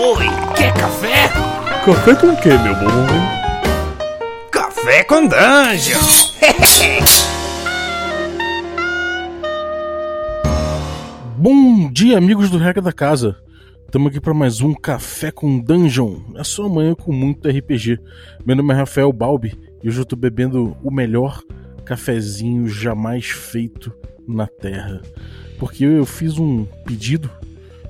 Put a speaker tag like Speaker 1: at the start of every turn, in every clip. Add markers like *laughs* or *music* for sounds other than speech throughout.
Speaker 1: Oi, quer café?
Speaker 2: Café com o que, meu bom?
Speaker 1: Café com dungeon! *laughs*
Speaker 2: Bom dia, amigos do Regra da Casa. Estamos aqui para mais um Café com Dungeon. É sua manhã com muito RPG. Meu nome é Rafael Balbi e hoje eu estou bebendo o melhor cafezinho jamais feito na Terra. Porque eu fiz um pedido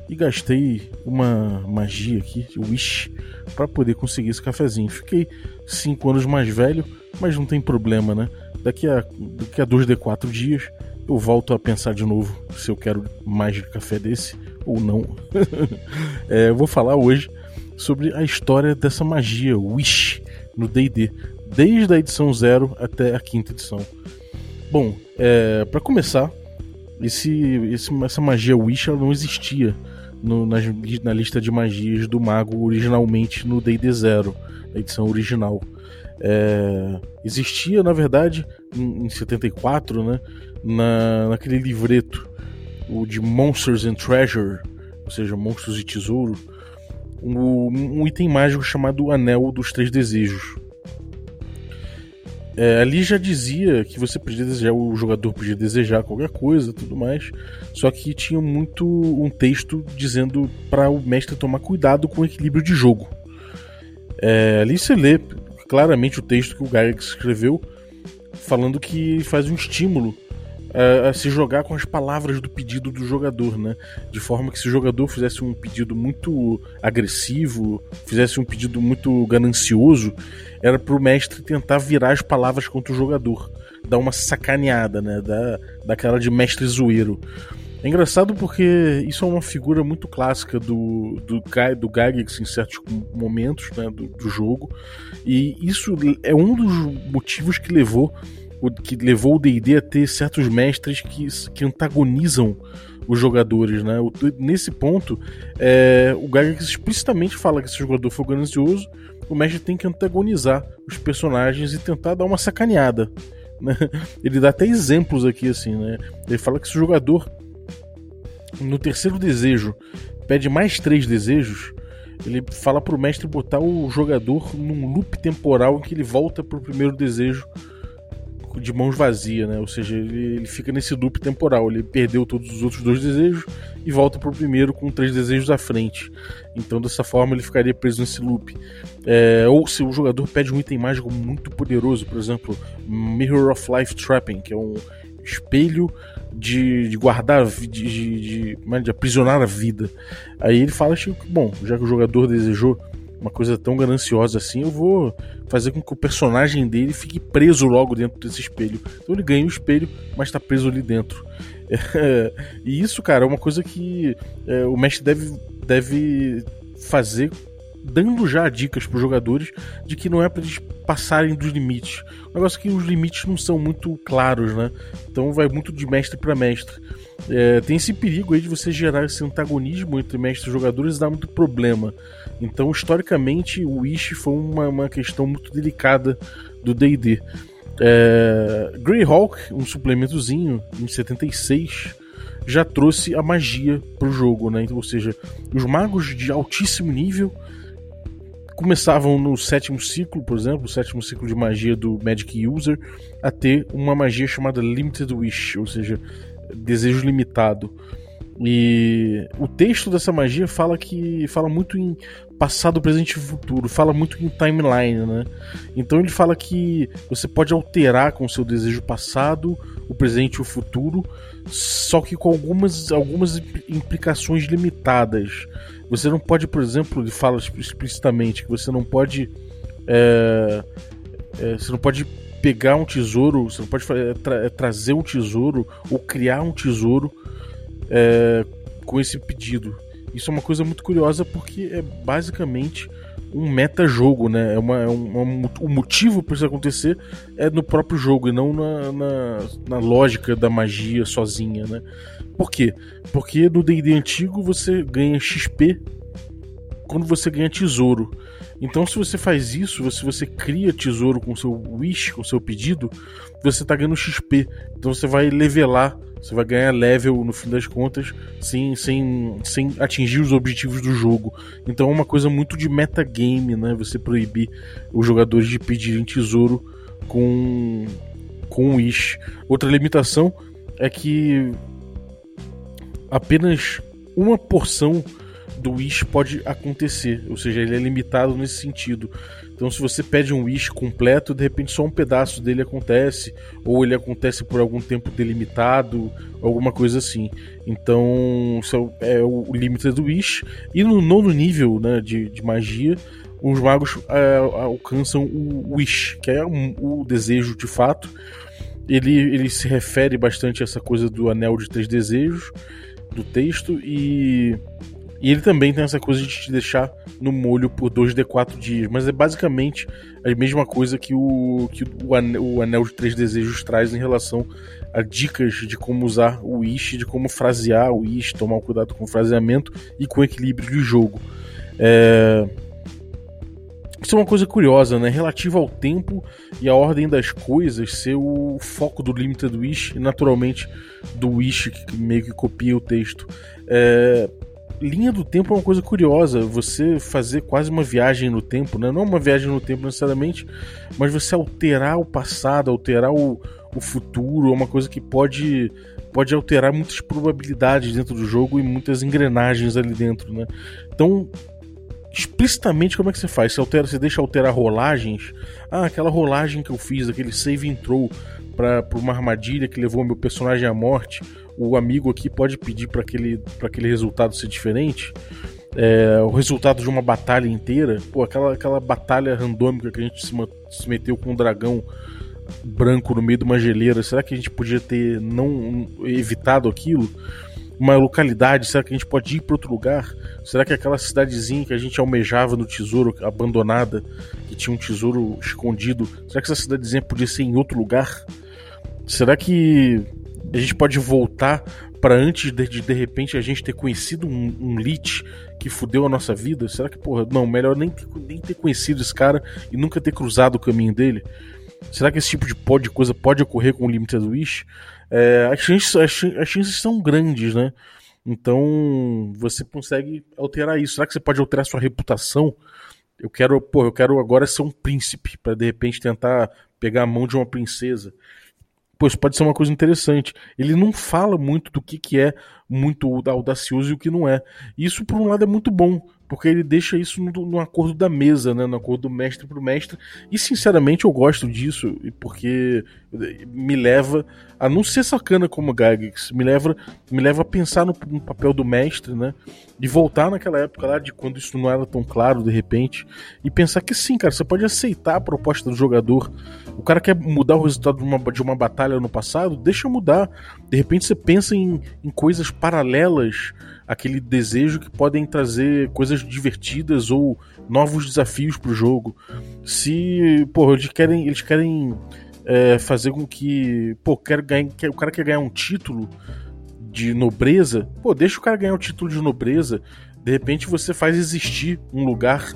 Speaker 2: e gastei uma magia aqui, Wish, para poder conseguir esse cafezinho. Fiquei 5 anos mais velho, mas não tem problema, né? Daqui a, daqui a 2D4 dias eu volto a pensar de novo se eu quero mais de café desse ou não. *laughs* é, eu vou falar hoje sobre a história dessa magia Wish no D&D, desde a edição 0 até a quinta edição. Bom, é, para começar, esse, esse, essa magia Wish não existia no, na, na, lista de magias do mago originalmente no D&D 0, na edição original. É, existia, na verdade, em, em 74, né, na, naquele livreto, o de Monsters and Treasure, ou seja, Monstros e Tesouro, um, um item mágico chamado Anel dos Três Desejos. É, ali já dizia que você podia desejar, o jogador podia desejar qualquer coisa, tudo mais. Só que tinha muito um texto dizendo para o mestre tomar cuidado com o equilíbrio de jogo. É, ali você lê claramente o texto que o Gygax escreveu, falando que faz um estímulo a, se jogar com as palavras do pedido do jogador, né? De forma que se o jogador fizesse um pedido muito agressivo, fizesse um pedido muito ganancioso, era pro mestre tentar virar as palavras contra o jogador, dar uma sacaneada, né? Da, daquela de mestre zoeiro. É engraçado porque isso é uma figura muito clássica do, do, do Gygax em certos momentos né, do, do jogo, e isso é um dos motivos que levou o que levou o D&D a ter certos mestres que, que antagonizam os jogadores, né? O, nesse ponto, é, o Gygax explicitamente fala que se o jogador for ganancioso, o mestre tem que antagonizar os personagens e tentar dar uma sacaneada. *laughs* Né? Ele dá até exemplos aqui, assim, né? Ele fala que se o jogador, no terceiro desejo, pede mais três desejos, ele fala pro mestre botar o jogador num loop temporal em que ele volta pro primeiro desejo de mãos vazias, né? Ou seja, ele, ele fica nesse loop temporal. Ele perdeu todos os outros dois desejos e volta pro primeiro com três desejos à frente. Então, dessa forma, ele ficaria preso nesse loop. É, ou se o jogador pede um item mágico muito poderoso, por exemplo, Mirror of Life Trapping, que é um espelho de, de guardar, de, de, de, de aprisionar a vida. Aí ele fala que, bom, já que o jogador desejou uma coisa tão gananciosa assim, eu vou fazer com que o personagem dele fique preso logo dentro desse espelho. Então ele ganha o espelho, mas está preso ali dentro. É, *laughs* e isso, cara, é uma coisa que é, o mestre deve, deve fazer dando já dicas para os jogadores de que não é para eles passarem dos limites. O negócio é que os limites não são muito claros, né? Então vai muito de mestre para mestre. É, tem esse perigo aí de você gerar esse antagonismo entre mestres e jogadores e dar muito problema. Então, historicamente, o Wish foi uma, uma questão muito delicada do DD. É, Greyhawk, um suplementozinho, em 76, já trouxe a magia para o jogo, né? Então, ou seja, os magos de altíssimo nível começavam no sétimo ciclo, por exemplo, o sétimo ciclo de magia do Magic User, a ter uma magia chamada Limited Wish, ou seja, desejo limitado. E o texto dessa magia fala que fala muito em passado, presente e futuro, fala muito em timeline, né? Então ele fala que você pode alterar com seu desejo passado, o presente e o futuro, só que com algumas, algumas implicações limitadas. Você não pode, por exemplo, ele fala explicitamente que você não pode. É, é, você não pode pegar um tesouro, você não pode tra trazer um tesouro ou criar um tesouro é, com esse pedido. Isso é uma coisa muito curiosa porque é basicamente um meta-jogo, né? É uma, é um, um, o motivo para isso acontecer é no próprio jogo e não na, na, na, lógica da magia sozinha, né? Por quê? Porque no D&D antigo você ganha XP quando você ganha tesouro. Então, se você faz isso, se você cria tesouro com seu wish, com seu pedido, você está ganhando XP. Então, você vai levelar Você vai ganhar level no fim das contas sem, sem, sem atingir os objetivos do jogo. Então é uma coisa muito de metagame, né? Você proibir os jogadores de pedirem tesouro com, com Wish. Outra limitação é que apenas uma porção do Wish pode acontecer, ou seja, ele é limitado nesse sentido. Então, se você pede um Wish completo, de repente só um pedaço dele acontece, ou ele acontece por algum tempo delimitado, alguma coisa assim. Então, isso é o limite do Wish. E no nono nível né, de, de magia, os magos é, alcançam o Wish, que é um, o desejo de fato. Ele, ele se refere bastante a essa coisa do anel de três desejos do texto e e ele também tem essa coisa de te deixar no molho por 2d4 dias. Mas é basicamente a mesma coisa que o, que o, anel, o anel de Três Desejos traz em relação a dicas de como usar o Wish, de como frasear o Wish, tomar cuidado com o fraseamento e com o equilíbrio de jogo. É... Isso é uma coisa curiosa, né? Relativa ao tempo e à ordem das coisas ser o foco do Limited Wish e naturalmente do Wish que meio que copia o texto. É linha do tempo é uma coisa curiosa. Você fazer quase uma viagem no tempo, né? Não uma viagem no tempo necessariamente, mas você alterar o passado, alterar o, o futuro, é uma coisa que pode pode alterar muitas probabilidades dentro do jogo e muitas engrenagens ali dentro, né? Então, explicitamente como é que você faz? Você altera, você deixa alterar rolagens? Ah, aquela rolagem que eu fiz, aquele save intro para uma armadilha que levou meu personagem à morte o amigo aqui pode pedir para aquele, aquele resultado ser diferente. É, o resultado de uma batalha inteira, pô, aquela, aquela batalha randômica que a gente se, se meteu com um dragão branco no meio de uma geleira, será que a gente podia ter não evitado aquilo? Uma localidade, será que a gente pode ir para outro lugar? Será que aquela cidadezinha que a gente almejava no tesouro, abandonada, que tinha um tesouro escondido, será que essa cidadezinha podia ser em outro lugar? Será que a gente pode voltar para antes de, de, de repente a gente ter conhecido um, um Lich que fudeu a nossa vida? Será que, porra, não, melhor nem ter, nem ter conhecido esse cara e nunca ter cruzado o caminho dele? Será que esse tipo de, de coisa pode ocorrer com o Limited Wish? É, as, chances, as, as chances são grandes, né? Então você consegue alterar isso. Será que você pode alterar sua reputação? Eu quero, pô, eu quero agora ser um príncipe para de repente tentar pegar a mão de uma princesa pois pode ser uma coisa interessante. Ele não fala muito do que, que é muito audacioso e o que não é. Isso, por um lado, é muito bom, porque ele deixa isso no, no acordo da mesa, né? no acordo do mestre para o mestre. E sinceramente eu gosto disso, porque me leva a não ser sacana como Gygax, me leva, me leva a pensar no, no, papel do mestre, né? E voltar naquela época lá de quando isso não era tão claro de repente, e pensar que sim, cara, você pode aceitar a proposta do jogador. O cara quer mudar o resultado de uma, de uma batalha no passado, deixa mudar. De repente você pensa em, em coisas paralelas aquele desejo que podem trazer coisas divertidas ou novos desafios para o jogo. Se, pô, eles querem, eles querem é, fazer com que, pô, quero ganhar, o cara quer ganhar um título de nobreza, pô, deixa o cara ganhar o título de nobreza. De repente você faz existir um lugar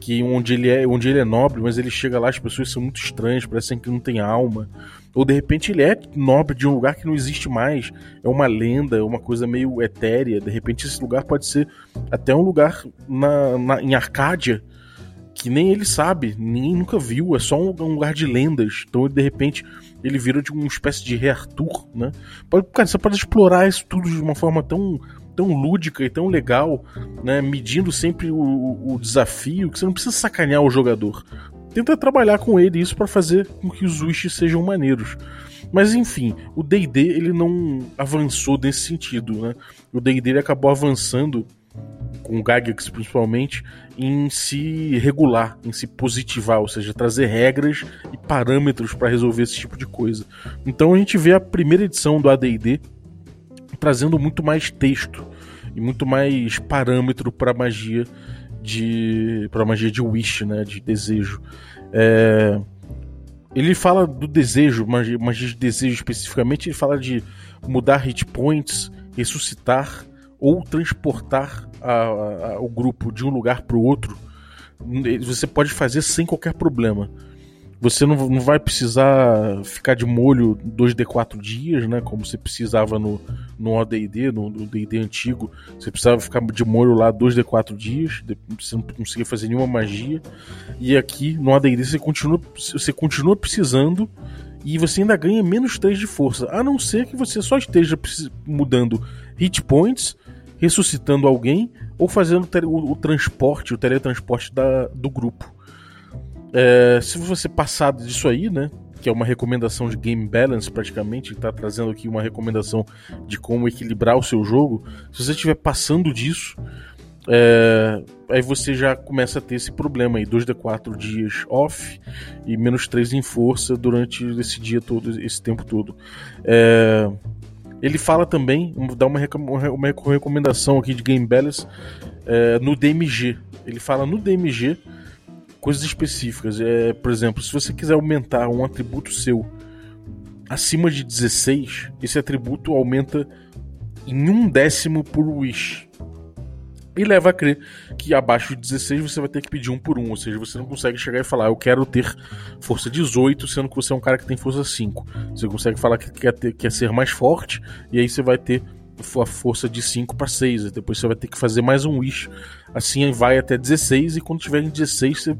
Speaker 2: que onde ele é, onde ele é nobre, mas ele chega lá as pessoas são muito estranhas, parecem que não tem alma. Ou de repente ele é nobre de um lugar que não existe mais. É uma lenda, é uma coisa meio etérea. De repente esse lugar pode ser até um lugar na, na em Arcádia que nem ele sabe, ninguém nunca viu, é só um, um lugar de lendas. Então de repente ele vira de uma espécie de rei Arthur, né? Pode, cara, você pode explorar isso tudo de uma forma tão tão lúdica e tão legal, né? Medindo sempre o, o desafio, que você não precisa sacanear o jogador tenta trabalhar com ele isso para fazer com que os wishes sejam maneiros. Mas enfim, o D&D ele não avançou nesse sentido, né? O D&D acabou avançando com o Gygax principalmente em se regular, em se positivar, ou seja, trazer regras e parâmetros para resolver esse tipo de coisa. Então a gente vê a primeira edição do AD&D trazendo muito mais texto e muito mais parâmetro para magia de para magia de wish, né, de desejo. É, ele fala do desejo, magia, magia de desejo especificamente, ele fala de mudar hit points, ressuscitar ou transportar a, a, o grupo de um lugar para o outro. Você pode fazer sem qualquer problema. Você não, não vai precisar ficar de molho 2D4 dias, né? Como você precisava no, no ODD, no DD antigo. Você precisava ficar de molho lá 2D4 dias, você não conseguia fazer nenhuma magia. E aqui no ADD você continua, você continua precisando e você ainda ganha menos 3 de força. A não ser que você só esteja mudando hit points, ressuscitando alguém ou fazendo o, o transporte, o teletransporte da, do grupo. É, se você passar disso aí, né? Que é uma recomendação de game balance, praticamente, está trazendo aqui uma recomendação de como equilibrar o seu jogo. Se você estiver passando disso, é, aí você já começa a ter esse problema aí, 2D4 dias off e menos 3 em força durante esse dia todo, esse tempo todo. É, ele fala também, dá uma, uma, recomendação aqui de Game Balance é, no DMG. Ele fala no DMG coisas específicas. É, por exemplo, se você quiser aumentar um atributo seu acima de 16, esse atributo aumenta em um décimo por wish. E leva a crer que abaixo de 16 você vai ter que pedir um por um, ou seja, você não consegue chegar e falar, eu quero ter força 18, sendo que você é um cara que tem força 5. Você consegue falar que quer, ter, quer ser mais forte, e aí você vai ter a força de 5 para 6. Depois você vai ter que fazer mais um wish. Assim vai até 16 e quando tiver em 16, você,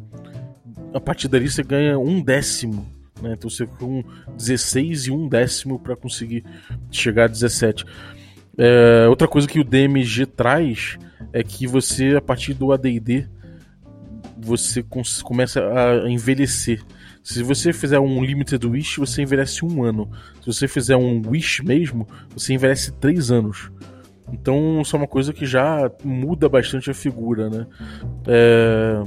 Speaker 2: a partir dali você ganha um décimo. Né? Então você fica com 16 e um décimo para conseguir chegar a 17. É, outra coisa que o DMG traz é que você, a partir do ADD, você começa a envelhecer. Se você fizer um Limited Wish, você envelhece um ano. Se você fizer um Wish mesmo, você envelhece três anos. Então, isso é uma coisa que já muda bastante a figura, né? É...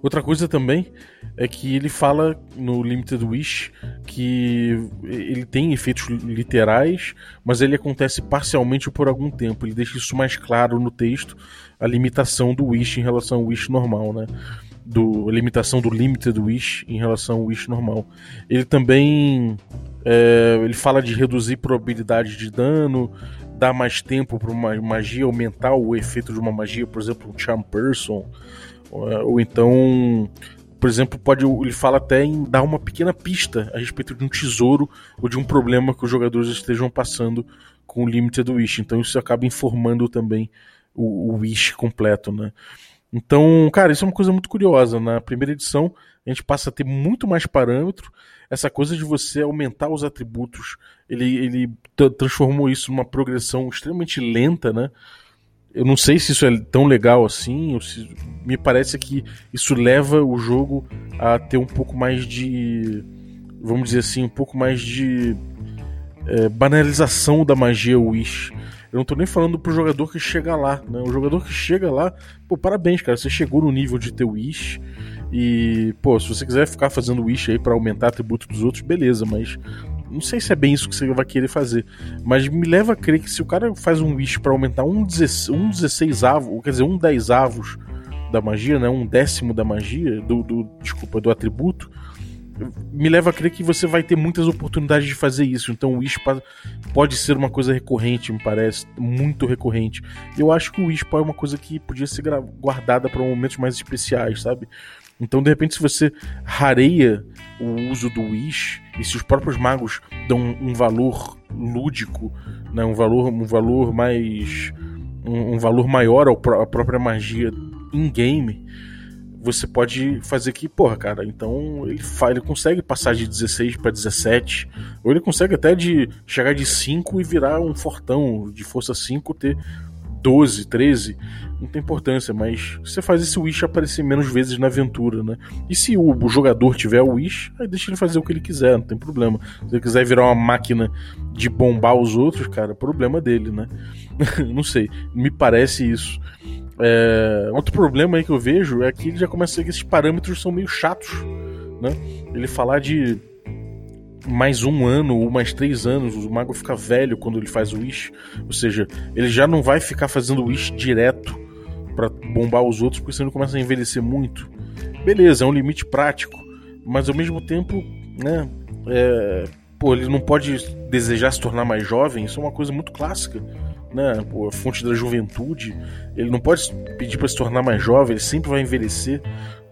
Speaker 2: Outra coisa também é que ele fala no Limited Wish que ele tem efeitos literais, mas ele acontece parcialmente por algum tempo. Ele deixa isso mais claro no texto, a limitação do Wish em relação ao Wish normal, né? do a limitação do limited wish em relação ao wish normal. Ele também é, ele fala de reduzir probabilidade de dano, dar mais tempo para uma magia, aumentar o efeito de uma magia, por exemplo, um charm person, ou, ou então por exemplo, pode ele fala até em dar uma pequena pista a respeito de um tesouro ou de um problema que os jogadores estejam passando com o Limited Wish. Então isso acaba informando também o, o Wish completo, né? Então, cara, isso é uma coisa muito curiosa. Na primeira edição, a gente passa a ter muito mais parâmetro. Essa coisa de você aumentar os atributos, ele, ele transformou isso numa progressão extremamente lenta, né? Eu não sei se isso é tão legal assim, se, me parece que isso leva o jogo a ter um pouco mais de. Vamos dizer assim, um pouco mais de é, banalização da magia Wish. Eu não tô nem falando pro jogador que chega lá, né? O jogador que chega lá, pô, parabéns, cara, você chegou no nível de ter Wish. E, pô, se você quiser ficar fazendo Wish aí para aumentar atributo dos outros, beleza, mas não sei se é bem isso que você vai querer fazer. Mas me leva a crer que se o cara faz um Wish para aumentar um 16, um 16 avos, quer dizer, um 10 avos da magia, né? Um décimo da magia, do, do desculpa, do atributo me leva a crer que você vai ter muitas oportunidades de fazer isso. Então o Wish pode ser uma coisa recorrente, me parece, muito recorrente. Eu acho que o Wish é uma coisa que podia ser guardada para momentos mais especiais, sabe? Então, de repente, se você rareia o uso do Wish e se os próprios magos dão um valor lúdico, né, um valor, um valor mais um, um valor maior à própria magia in game, você pode fazer que, porra, cara, então ele, ele consegue passar de 16 para 17, ou ele consegue até de chegar de 5 e virar um fortão de força 5, ter 12, 13, não tem importância, mas você faz esse Wish aparecer menos vezes na aventura, né? E se o, jogador tiver o Wish, aí deixa ele fazer o que ele quiser, não tem problema. Se ele quiser virar uma máquina de bombar os outros, cara, problema dele, né? *laughs* não sei, me parece isso. É, outro problema aí que eu vejo é que ele já começa a que esses parâmetros são meio chatos, né? Ele falar de mais um ano ou mais três anos, o mago fica velho quando ele faz o wish, ou seja, ele já não vai ficar fazendo wish direto para bombar os outros, porque senão ele começa a envelhecer muito. Beleza, é um limite prático, mas ao mesmo tempo, né? É, pô, ele não pode desejar se tornar mais jovem, isso é uma coisa muito clássica né, a fonte da juventude. Ele não pode pedir para se tornar mais jovem, ele sempre vai envelhecer.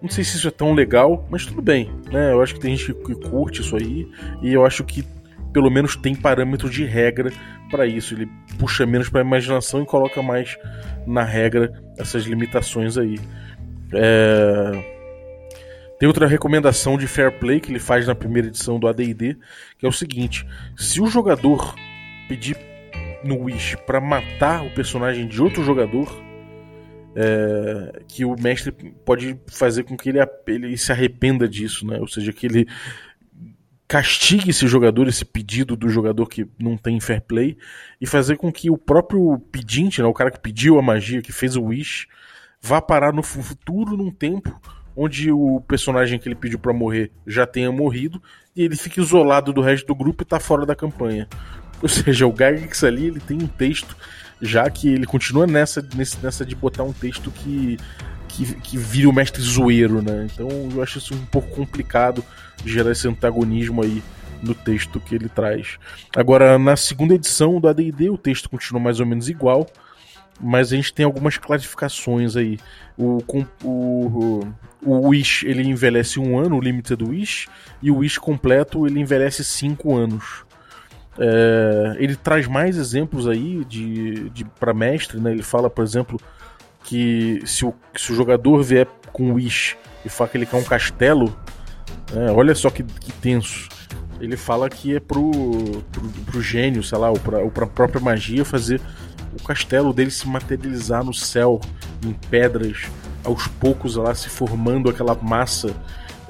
Speaker 2: Não sei se isso é tão legal, mas tudo bem, né? Eu acho que tem gente que curte isso aí e eu acho que pelo menos tem parâmetro de regra para isso. Ele puxa menos para a imaginação e coloca mais na regra essas limitações aí. É... Tem outra recomendação de fair play que ele faz na primeira edição do AD&D, que é o seguinte: se o jogador pedir no Wish para matar o personagem de outro jogador, é, que o mestre pode fazer com que ele, ele se arrependa disso, né? Ou seja, que ele castigue esse jogador, esse pedido do jogador que não tem fair play, e fazer com que o próprio pedinte, né, o cara que pediu a magia, que fez o Wish, vá parar no futuro, num tempo onde o personagem que ele pediu para morrer já tenha morrido e ele fica isolado do resto do grupo e tá fora da campanha. Ou seja, o Gygax ali ele tem um texto já que ele continua nessa, nessa de botar um texto que, que, que vira o mestre zoeiro, né? Então eu acho isso um pouco complicado gerar esse antagonismo aí no texto que ele traz. Agora, na segunda edição do AD&D, o texto continua mais ou menos igual, mas a gente tem algumas clarificações aí. O, o, o Wish ele envelhece um ano, o Limited Wish, e o Wish completo ele envelhece cinco anos. É, ele traz mais exemplos aí de, de para mestre, né? Ele fala, por exemplo, que se o, se o jogador vier com Wish e fala que ele quer um castelo, é, olha só que, que, tenso. Ele fala que é pro, pro, pro gênio, sei lá, ou pra, ou pra própria magia fazer o castelo dele se materializar no céu, em pedras, aos poucos lá se formando aquela massa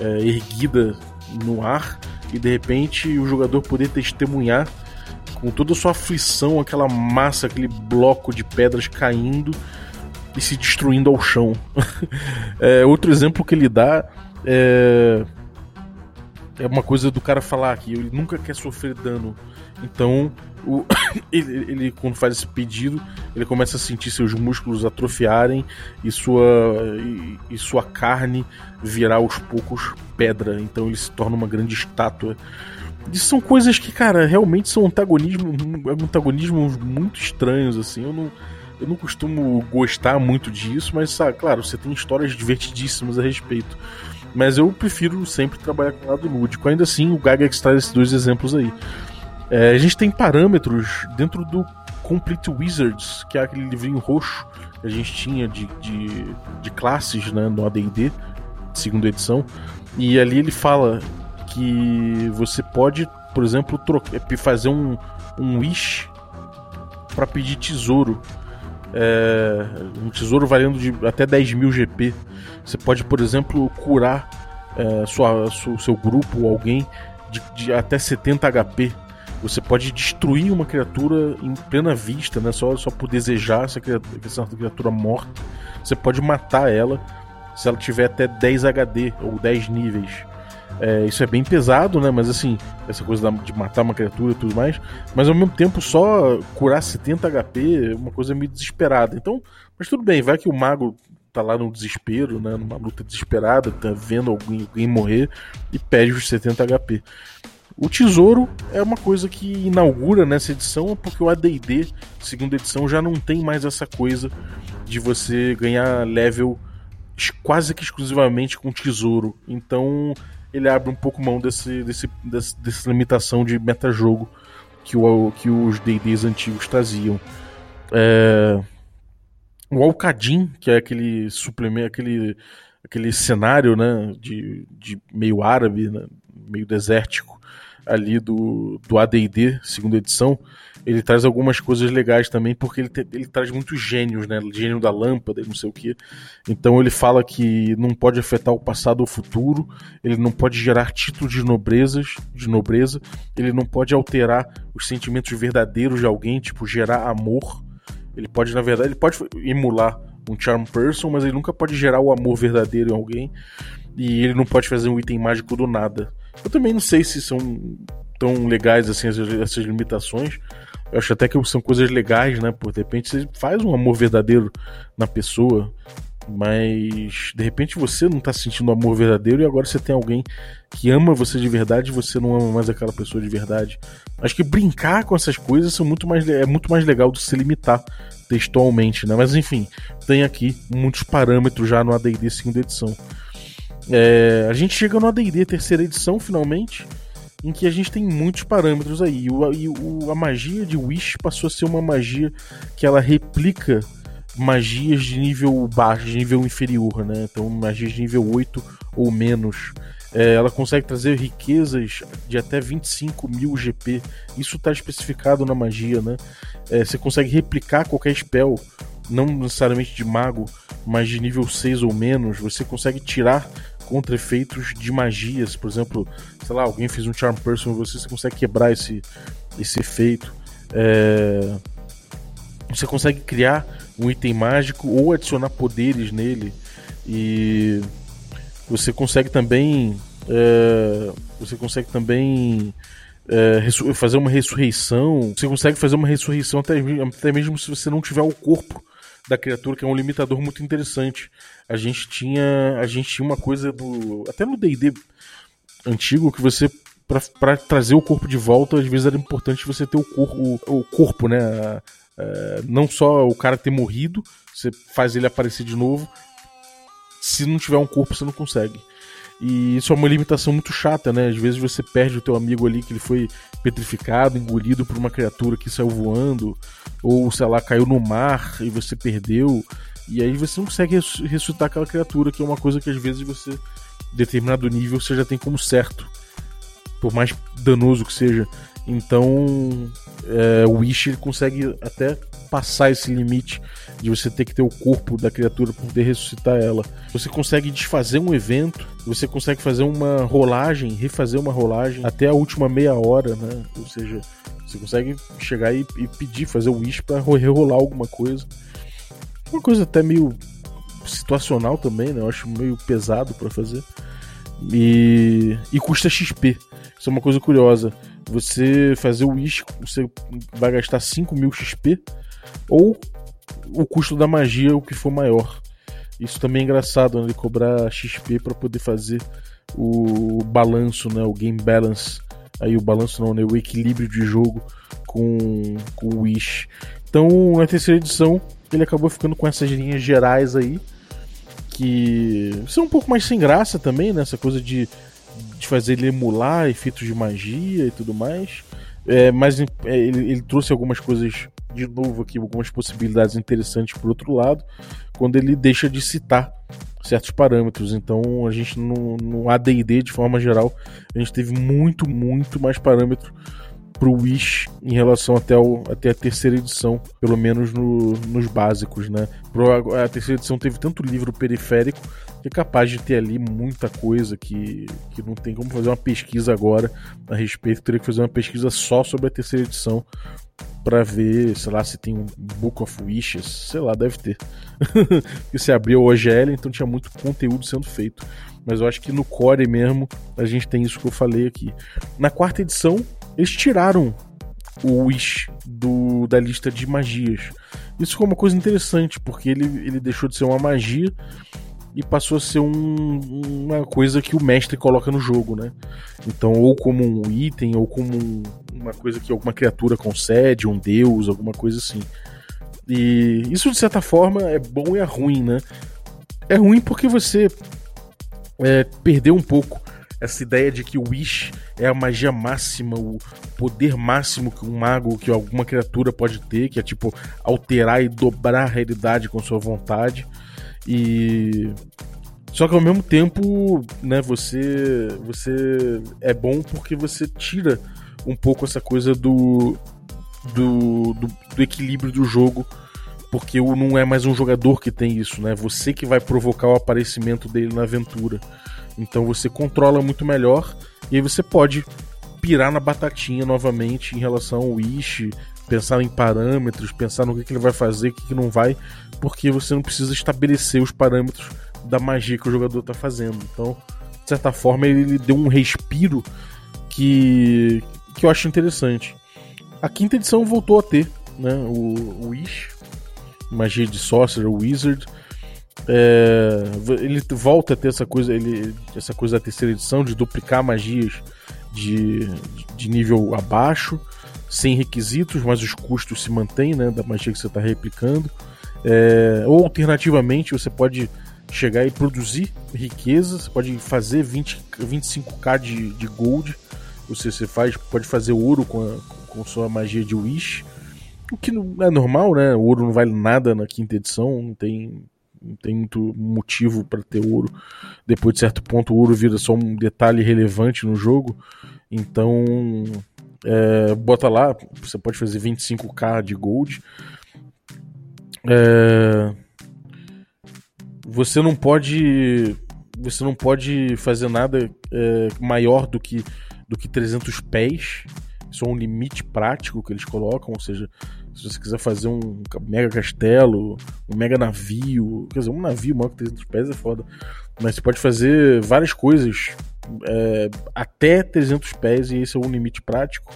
Speaker 2: é, erguida no ar e de repente o jogador poder testemunhar com toda a sua aflição aquela massa, aquele bloco de pedras caindo e se destruindo ao chão. *laughs* é, outro exemplo que ele dá é, é uma coisa do cara falar que ele nunca quer sofrer dano. Então, o, *coughs* ele, ele, quando faz esse pedido, ele começa a sentir seus músculos atrofiarem e sua, e, e sua carne virar aos poucos pedra. Então ele se torna uma grande estátua. Isso são coisas que, cara, realmente são antagonismos, antagonismos muito estranhos, assim. Eu não, eu não costumo gostar muito disso, mas, sabe, claro, você tem histórias divertidíssimas a respeito. Mas eu prefiro sempre trabalhar com o lado lúdico. Ainda assim, o Gaga traz esses dois exemplos aí. É, a gente tem parâmetros dentro do Complete Wizards, que é aquele livrinho roxo que a gente tinha de, de, de classes né, no ADD, segunda edição. E ali ele fala que você pode, por exemplo, é, fazer um, um wish para pedir tesouro. É, um tesouro valendo de até 10 mil GP. Você pode, por exemplo, curar é, sua, su, seu grupo ou alguém de, de, até 70 HP. Você pode destruir uma criatura em plena vista, né? só, só por desejar essa criatura, essa criatura morta. Você pode matar ela se ela tiver até 10 HD ou 10 níveis. É, isso é bem pesado, né? Mas assim, essa coisa de matar uma criatura e tudo mais. Mas ao mesmo tempo, só curar 70 HP é uma coisa meio desesperada. Então, mas tudo bem, vai que o mago tá lá no desespero, né? Numa luta desesperada, tá vendo alguém, alguém morrer e pede os 70 HP. O tesouro é uma coisa que inaugura nessa edição, porque o AD&D, segunda edição, já não tem mais essa coisa de você ganhar level quase que exclusivamente com tesouro. Então ele abre um pouco mão desse, desse, desse dessa limitação de metajogo que, o, que os D&Ds antigos traziam. É... O Alcadim, que é aquele suplemento, aquele, aquele cenário né, de, de meio árabe, né, meio desértico ali do, do AD&D, segunda edição, ele traz algumas coisas legais também, porque ele, te, ele traz muitos gênios, né? Gênio da lâmpada não sei o que. Então ele fala que não pode afetar o passado ou o futuro, ele não pode gerar títulos de nobrezas, de nobreza, ele não pode alterar os sentimentos verdadeiros de alguém, tipo gerar amor. Ele pode, na verdade, ele pode emular um charm person, mas ele nunca pode gerar o amor verdadeiro em alguém. E ele não pode fazer um item mágico do nada. Eu também não sei se são tão legais assim essas limitações, eu acho até que são coisas legais, né? Por de repente você faz um amor verdadeiro na pessoa, mas de repente você não tá sentindo amor verdadeiro e agora você tem alguém que ama você de verdade e você não ama mais aquela pessoa de verdade. Acho que brincar com essas coisas são muito mais, é muito mais legal do que se limitar textualmente, né? Mas enfim, tem aqui muitos parâmetros já no AD&D segunda edição. É, a gente chega no AD&D terceira edição, finalmente, em que a gente tem muitos parâmetros aí. O, e o, a magia de Wish passou a ser uma magia que ela replica magias de nível baixo, de nível inferior, né? Então, magias de nível 8 ou menos. É, ela consegue trazer riquezas de até 25 mil GP. Isso está especificado na magia, né? É, você consegue replicar qualquer spell, não necessariamente de mago, mas de nível 6 ou menos. Você consegue tirar contra efeitos de magias. Por exemplo, sei lá, alguém fez um Charm Person em você, você consegue quebrar esse, esse efeito. É... Você consegue criar um item mágico ou adicionar poderes nele. E você consegue também. É, você consegue também é, fazer uma ressurreição. Você consegue fazer uma ressurreição até, até mesmo se você não tiver o corpo da criatura, que é um limitador muito interessante. A gente tinha, a gente tinha uma coisa do. Até no DD antigo, que você. para trazer o corpo de volta, às vezes era importante você ter o, cor, o, o corpo, né? É, não só o cara ter morrido, você faz ele aparecer de novo. Se não tiver um corpo, você não consegue. E isso é uma limitação muito chata, né? Às vezes você perde o teu amigo ali que ele foi petrificado, engolido por uma criatura que saiu voando, ou sei lá, caiu no mar e você perdeu. E aí você não consegue ressuscitar aquela criatura, que é uma coisa que às vezes você, determinado nível, você já tem como certo. Por mais danoso que seja. Então, é, o Wish ele consegue até passar esse limite de você ter que ter o corpo da criatura para poder ressuscitar ela. Você consegue desfazer um evento, você consegue fazer uma rolagem, refazer uma rolagem até a última meia hora, né? Ou seja, você consegue chegar e, e pedir, fazer o wish para rerolar alguma coisa. Uma coisa até meio situacional também, né? Eu acho meio pesado para fazer. E, e custa XP. Isso é uma coisa curiosa. Você fazer o wish, você vai gastar 5 mil XP ou o custo da magia, o que for maior. Isso também é engraçado, né? Ele cobrar XP para poder fazer o balanço, né? O game balance. Aí o balanço não, né? O equilíbrio de jogo com, com o Wish. Então, na terceira edição, ele acabou ficando com essas linhas gerais aí. Que são um pouco mais sem graça também, né? Essa coisa de, de fazer ele emular efeitos de magia e tudo mais. É, mas é, ele, ele trouxe algumas coisas de novo aqui algumas possibilidades interessantes por outro lado, quando ele deixa de citar certos parâmetros. Então a gente no, no AD&D de forma geral, a gente teve muito, muito mais parâmetro para o Wish em relação até, o, até a terceira edição, pelo menos no, nos básicos, né? Pro, a terceira edição teve tanto livro periférico que é capaz de ter ali muita coisa que, que não tem como fazer uma pesquisa agora a respeito. Teria que fazer uma pesquisa só sobre a terceira edição para ver, sei lá, se tem um Book of Wishes, sei lá, deve ter. *laughs* Porque se abriu o OGL, então tinha muito conteúdo sendo feito. Mas eu acho que no core mesmo a gente tem isso que eu falei aqui. Na quarta edição, eles tiraram o Wish do, da lista de magias. Isso ficou uma coisa interessante, porque ele, ele deixou de ser uma magia e passou a ser um, uma coisa que o mestre coloca no jogo, né? Então, ou como um item, ou como um, uma coisa que alguma criatura concede, um deus, alguma coisa assim. E isso, de certa forma, é bom e é ruim, né? É ruim porque você é, perdeu um pouco essa ideia de que o Wish é a magia máxima, o poder máximo que um mago, que alguma criatura pode ter, que é tipo alterar e dobrar a realidade com sua vontade. E só que ao mesmo tempo, né, você você é bom porque você tira um pouco essa coisa do do, do, do equilíbrio do jogo, porque não é mais um jogador que tem isso, né? Você que vai provocar o aparecimento dele na aventura. Então você controla muito melhor e aí você pode pirar na batatinha novamente em relação ao Wish, pensar em parâmetros, pensar no que, que ele vai fazer, o que, que não vai, porque você não precisa estabelecer os parâmetros da magia que o jogador está fazendo. Então, de certa forma, ele deu um respiro que, que eu acho interessante. A quinta edição voltou a ter né, o, o Wish, magia de Sorcerer, Wizard. É, ele volta a ter essa coisa, ele, essa coisa da terceira edição de duplicar magias de, de nível abaixo sem requisitos, mas os custos se mantêm, né, da magia que você está replicando. É, ou alternativamente, você pode chegar e produzir riqueza, você pode fazer 20, 25k de, de gold, você, você faz, pode fazer ouro com, a, com sua magia de Wish, o que não é normal, né? O ouro não vale nada na quinta edição, não tem, não tem muito motivo para ter ouro. Depois de certo ponto, o ouro vira só um detalhe relevante no jogo. Então, é, bota lá, você pode fazer 25k de gold. É, você não pode você não pode fazer nada é, maior do que do que 300 pés. Isso é um limite prático que eles colocam ou seja se você quiser fazer um mega castelo um mega navio quer dizer um navio maior que 300 pés é foda. Mas você pode fazer várias coisas é, até 300 pés e esse é um limite prático.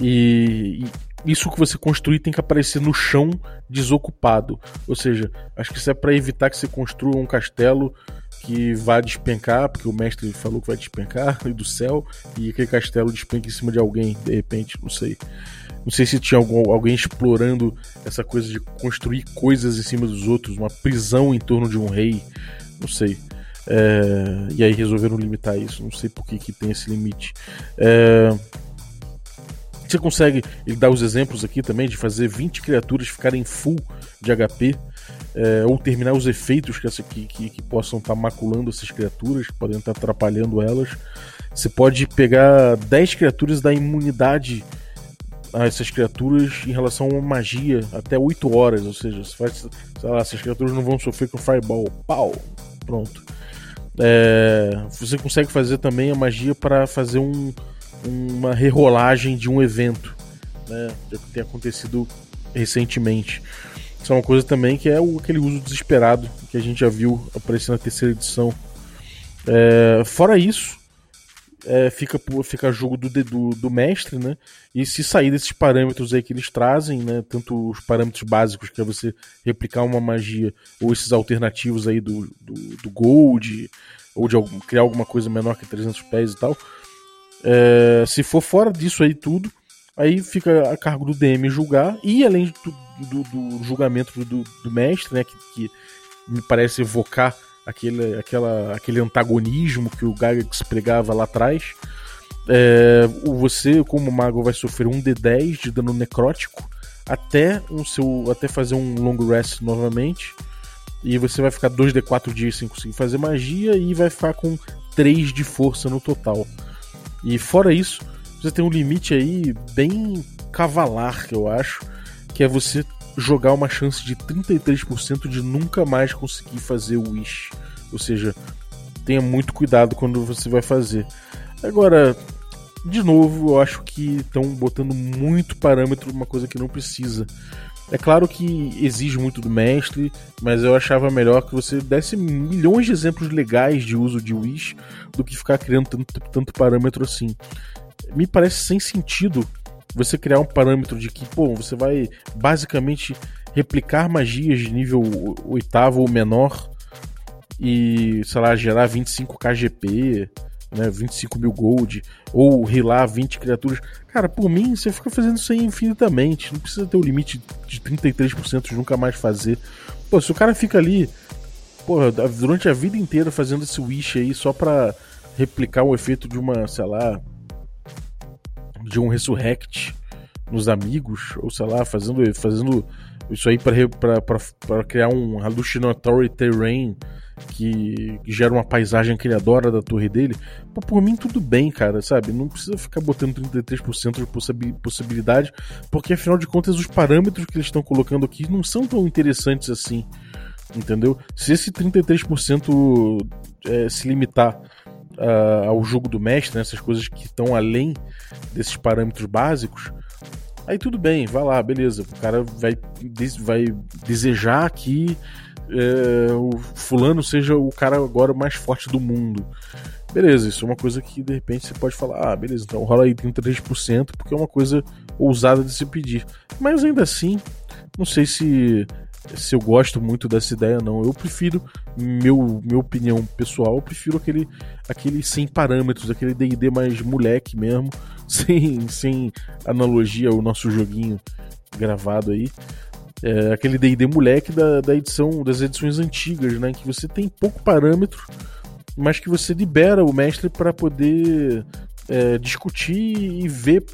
Speaker 2: E, e isso que você construir tem que aparecer no chão desocupado. Ou seja, acho que isso é para evitar que você construa um castelo que vá despencar, porque o mestre falou que vai despencar *laughs* do céu, e aquele castelo despenca em cima de alguém, de repente, não sei. Não sei se tinha algum, alguém explorando essa coisa de construir coisas em cima dos outros, uma prisão em torno de um rei, não sei. É, e aí resolveram limitar isso, não sei por que, que tem esse limite. É, você consegue, ele dá os exemplos aqui também de fazer 20 criaturas ficarem full de HP, é, ou terminar os efeitos que, essa, que, que, que possam estar tá maculando essas criaturas, que podem estar tá atrapalhando elas. Você pode pegar 10 criaturas e dar imunidade a essas criaturas em relação a magia até 8 horas, ou seja, você faz, sei lá, essas criaturas não vão sofrer com Fireball. Pau! Pronto. É, você consegue fazer também a magia para fazer um, uma rerolagem de um evento, né? Que tem acontecido recentemente. Isso é uma coisa também que é o, aquele uso desesperado que a gente já viu aparecer na terceira edição. É, fora isso, é, fica, fica jogo do, do, do, mestre, né? E se sair desses parâmetros aí que eles trazem, né? Tanto os parâmetros básicos, que é você replicar uma magia, ou esses alternativos aí do, do, do Gold, ou de algum, criar alguma coisa menor que 300 pés e tal, é, se for fora disso aí tudo, aí fica a cargo do DM julgar, e além do, do, do julgamento do, do, mestre, né, que, que, me parece evocar aquele, aquela, aquele antagonismo que o Gygax pregava lá atrás, é, você, como mago, vai sofrer um D10 de dano necrótico até, um seu, até fazer um long rest novamente. E você vai ficar 2D4 dias sem conseguir fazer magia e vai ficar com 3 de força no total. E fora isso, você tem um limite aí bem cavalar, que eu acho, que é você jogar uma chance de 33% de nunca mais conseguir fazer o Wish. Ou seja, tenha muito cuidado quando você vai fazer. Agora, de novo, eu acho que estão botando muito parâmetro uma coisa que não precisa. É claro que exige muito do mestre, mas eu achava melhor que você desse milhões de exemplos legais de uso de Wish do que ficar criando tanto, tanto parâmetro assim. Me parece sem sentido você criar um parâmetro de que, pô, você vai basicamente replicar magias de nível oitavo ou menor e, sei lá, gerar 25 KGP né, 25 mil gold, ou rilar 20 criaturas. Cara, por mim, você fica fazendo isso aí infinitamente. Não precisa ter o limite de 33% de nunca mais fazer. Pô, se o cara fica ali, porra, durante a vida inteira fazendo esse wish aí só pra replicar o efeito de uma, sei lá, de um resurrect nos amigos, ou sei lá, fazendo, fazendo isso aí para criar um hallucinatory terrain que, gera uma paisagem criadora da torre dele, pô, por mim tudo bem, cara, sabe? Não precisa ficar botando 33% de possibilidade, porque afinal de contas os parâmetros que eles estão colocando aqui não são tão interessantes assim, entendeu? Se esse 33% é, se limitar uh, ao jogo do mestre, né, essas coisas que estão além desses parâmetros básicos, aí tudo bem, vai lá, beleza. O cara vai, vai desejar que é, o fulano seja o cara agora mais forte do mundo. Beleza, isso é uma coisa que de repente você pode falar, ah, beleza, então rola aí 33%, porque é uma coisa ousada de se pedir. Mas ainda assim, não sei se se eu gosto muito dessa ideia não. Eu prefiro, meu minha opinião pessoal, eu prefiro aquele aquele sem parâmetros, aquele D&D mais moleque mesmo, sem sem analogia ao nosso joguinho gravado aí. É aquele D&D moleque da, da edição das edições antigas, né, que você tem pouco parâmetro, mas que você libera o mestre para poder é, discutir e ver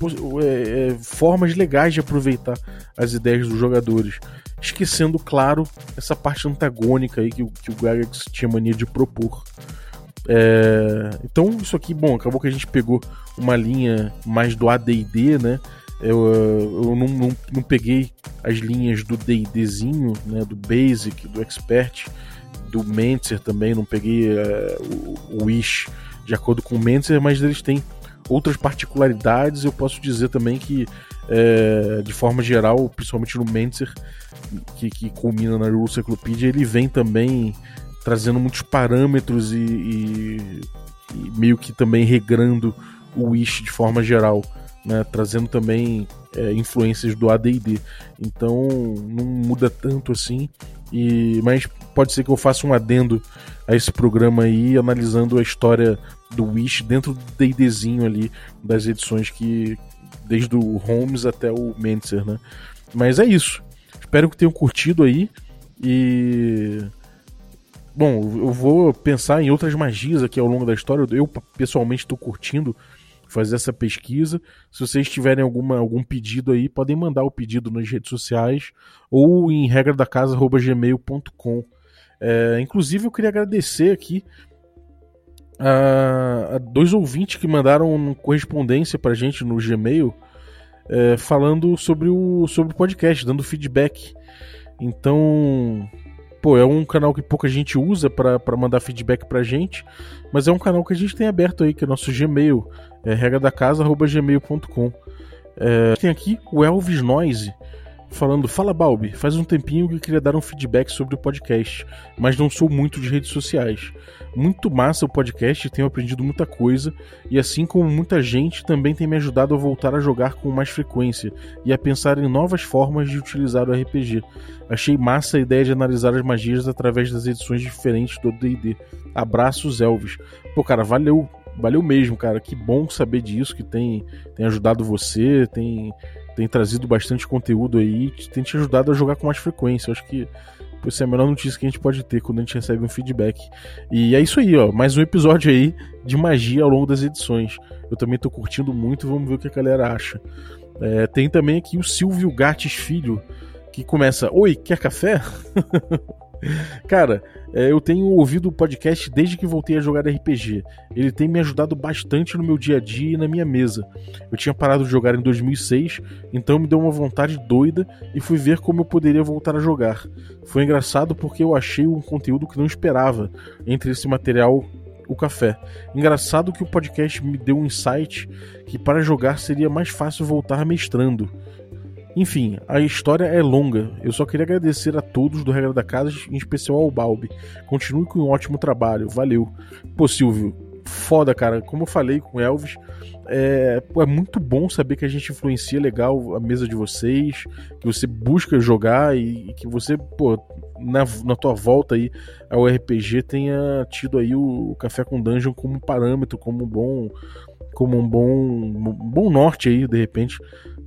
Speaker 2: é, é, formas legais de aproveitar as ideias dos jogadores, esquecendo, claro, essa parte antagônica aí que, que o Gygax tinha mania de propor. É, então, isso aqui, bom, acabou que a gente pegou uma linha mais do ADD, né? Eu, eu não, não, não, peguei as linhas do DDzinho, né, do Basic, do Expert, do Mentzer também, não peguei uh, o, o Wish de acordo com o Mentzer, mas eles têm outras particularidades. Eu posso dizer também que, é, de forma geral, principalmente no Mentzer, que, que culmina na Rule Cyclopedia, ele vem também trazendo muitos parâmetros e, e, e meio que também regrando o Wish de forma geral né, trazendo também é, influências do AD&D. Então não muda tanto assim, e mas pode ser que eu faça um adendo a esse programa aí, analisando a história do Wish dentro do D&Dzinho ali das edições que desde o Holmes até o Mentzer, né? Mas é isso. Espero que tenham curtido aí e bom, eu vou pensar em outras magias aqui ao longo da história. Eu pessoalmente estou curtindo fazer essa pesquisa. Se vocês tiverem alguma, algum pedido aí, podem mandar o pedido nas redes sociais ou em regra da casa@gmail.com. É, inclusive eu queria agradecer aqui a, a, dois ouvintes que mandaram correspondência pra gente no Gmail é, falando sobre o, sobre o podcast, dando feedback. Então, pô, é um canal que pouca gente usa para mandar feedback pra gente, mas é um canal que a gente tem aberto aí, que é nosso Gmail, é regra da casa@gmail.com. É, tem aqui o Elvis Noise falando: Fala Balbi, faz um tempinho que eu queria dar um feedback sobre o podcast, mas não sou muito de redes sociais. Muito massa o podcast, tenho aprendido muita coisa, e assim como muita gente, também tem me ajudado a voltar a jogar com mais frequência e a pensar em novas formas de utilizar o RPG. Achei massa a ideia de analisar as magias através das edições diferentes do DD. Abraços, Elvis. Pô, cara, valeu valeu mesmo, cara. Que bom saber disso, que tem, tem ajudado você, tem, tem trazido bastante conteúdo aí, tem te ajudado a jogar com mais frequência. Eu acho que essa é a melhor notícia que a gente pode ter quando a gente recebe um feedback. E é isso aí, ó. Mais um episódio aí de magia ao longo das edições. Eu também tô curtindo muito, vamos ver o que a galera acha. É, tem também aqui o Silvio Gates Filho, que começa: Oi, quer café? *laughs* Cara, é, eu tenho ouvido o podcast desde que voltei a jogar RPG. Ele tem me ajudado bastante no meu dia a dia e na minha mesa. Eu tinha parado de jogar em 2006, então me deu uma vontade doida e fui ver como eu poderia voltar a jogar. Foi engraçado porque eu achei um conteúdo que não esperava entre esse material o café. Engraçado que o podcast me deu um insight que para jogar seria mais fácil voltar mestrando. Enfim, a história é longa. Eu só queria agradecer a todos do Regra da Casa, em especial ao Balbi. Continue com um ótimo trabalho. Valeu. Pô, Silvio, foda, cara. Como eu falei com o Elvis, é, é muito bom saber que a gente influencia legal a mesa de vocês, que você busca jogar e, e que você, pô, na, na tua volta aí ao RPG tenha tido aí o, o Café com Dungeon como parâmetro, como um bom como um bom, um bom norte aí, de repente,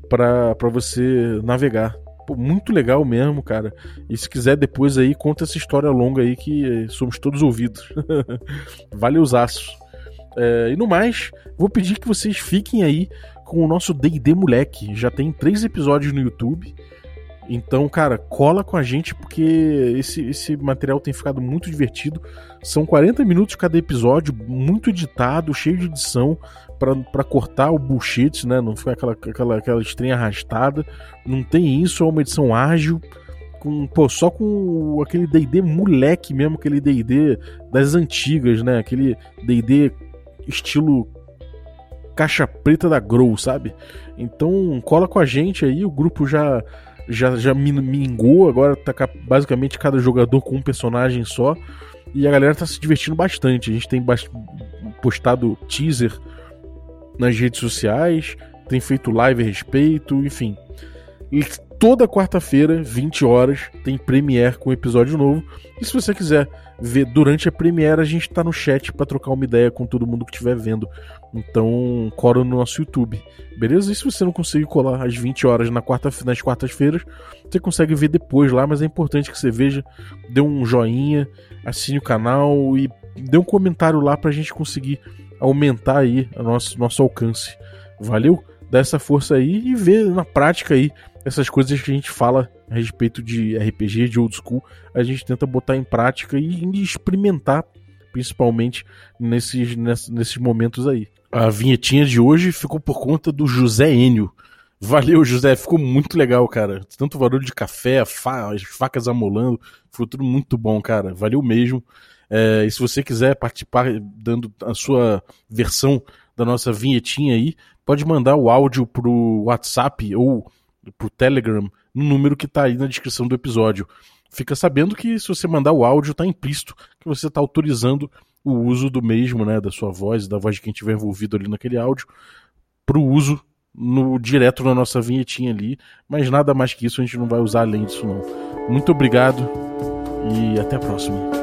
Speaker 2: para você navegar. Pô, muito legal mesmo, cara. E se quiser depois aí, conta essa história longa aí que somos todos ouvidos. *laughs* vale os aços. É, e no mais, vou pedir que vocês fiquem aí com o nosso D&D Moleque. Já tem três episódios no YouTube. Então, cara, cola com a gente porque esse, esse material tem ficado muito divertido. São 40 minutos cada episódio, muito editado, cheio de edição para cortar o bullshit, né? Não ficar aquela, aquela, aquela estreia arrastada. Não tem isso, é uma edição ágil. Com, pô, só com aquele DD moleque mesmo, aquele DD das antigas, né? Aquele DD estilo caixa preta da Grow, sabe? Então cola com a gente aí, o grupo já já, já mingou, agora tá basicamente cada jogador com um personagem só. E a galera tá se divertindo bastante. A gente tem postado teaser nas redes sociais, tem feito live a respeito, enfim. E toda quarta-feira, 20 horas, tem Premiere com episódio novo. E se você quiser ver durante a Premiere, a gente tá no chat para trocar uma ideia com todo mundo que estiver vendo. Então, cola no nosso YouTube, beleza? E se você não conseguir colar às 20 horas na quarta, nas quartas-feiras, você consegue ver depois lá, mas é importante que você veja, dê um joinha, assine o canal e dê um comentário lá pra gente conseguir aumentar aí o nosso, nosso alcance. Valeu? Dá essa força aí e ver na prática aí essas coisas que a gente fala a respeito de RPG, de old school, a gente tenta botar em prática e, experimentar, principalmente nesses, nesses momentos aí. A vinhetinha de hoje ficou por conta do José Enio. Valeu, José, ficou muito legal, cara. Tanto barulho de café, fa as facas amolando, ficou tudo muito bom, cara. Valeu mesmo. É, e se você quiser participar dando a sua versão da nossa vinhetinha aí, pode mandar o áudio pro WhatsApp ou pro Telegram no número que tá aí na descrição do episódio. Fica sabendo que se você mandar o áudio, tá implícito que você está autorizando o uso do mesmo, né, da sua voz, da voz de quem estiver envolvido ali naquele áudio, pro uso no direto na nossa vinhetinha ali, mas nada mais que isso a gente não vai usar além disso não. Muito obrigado e até a próxima.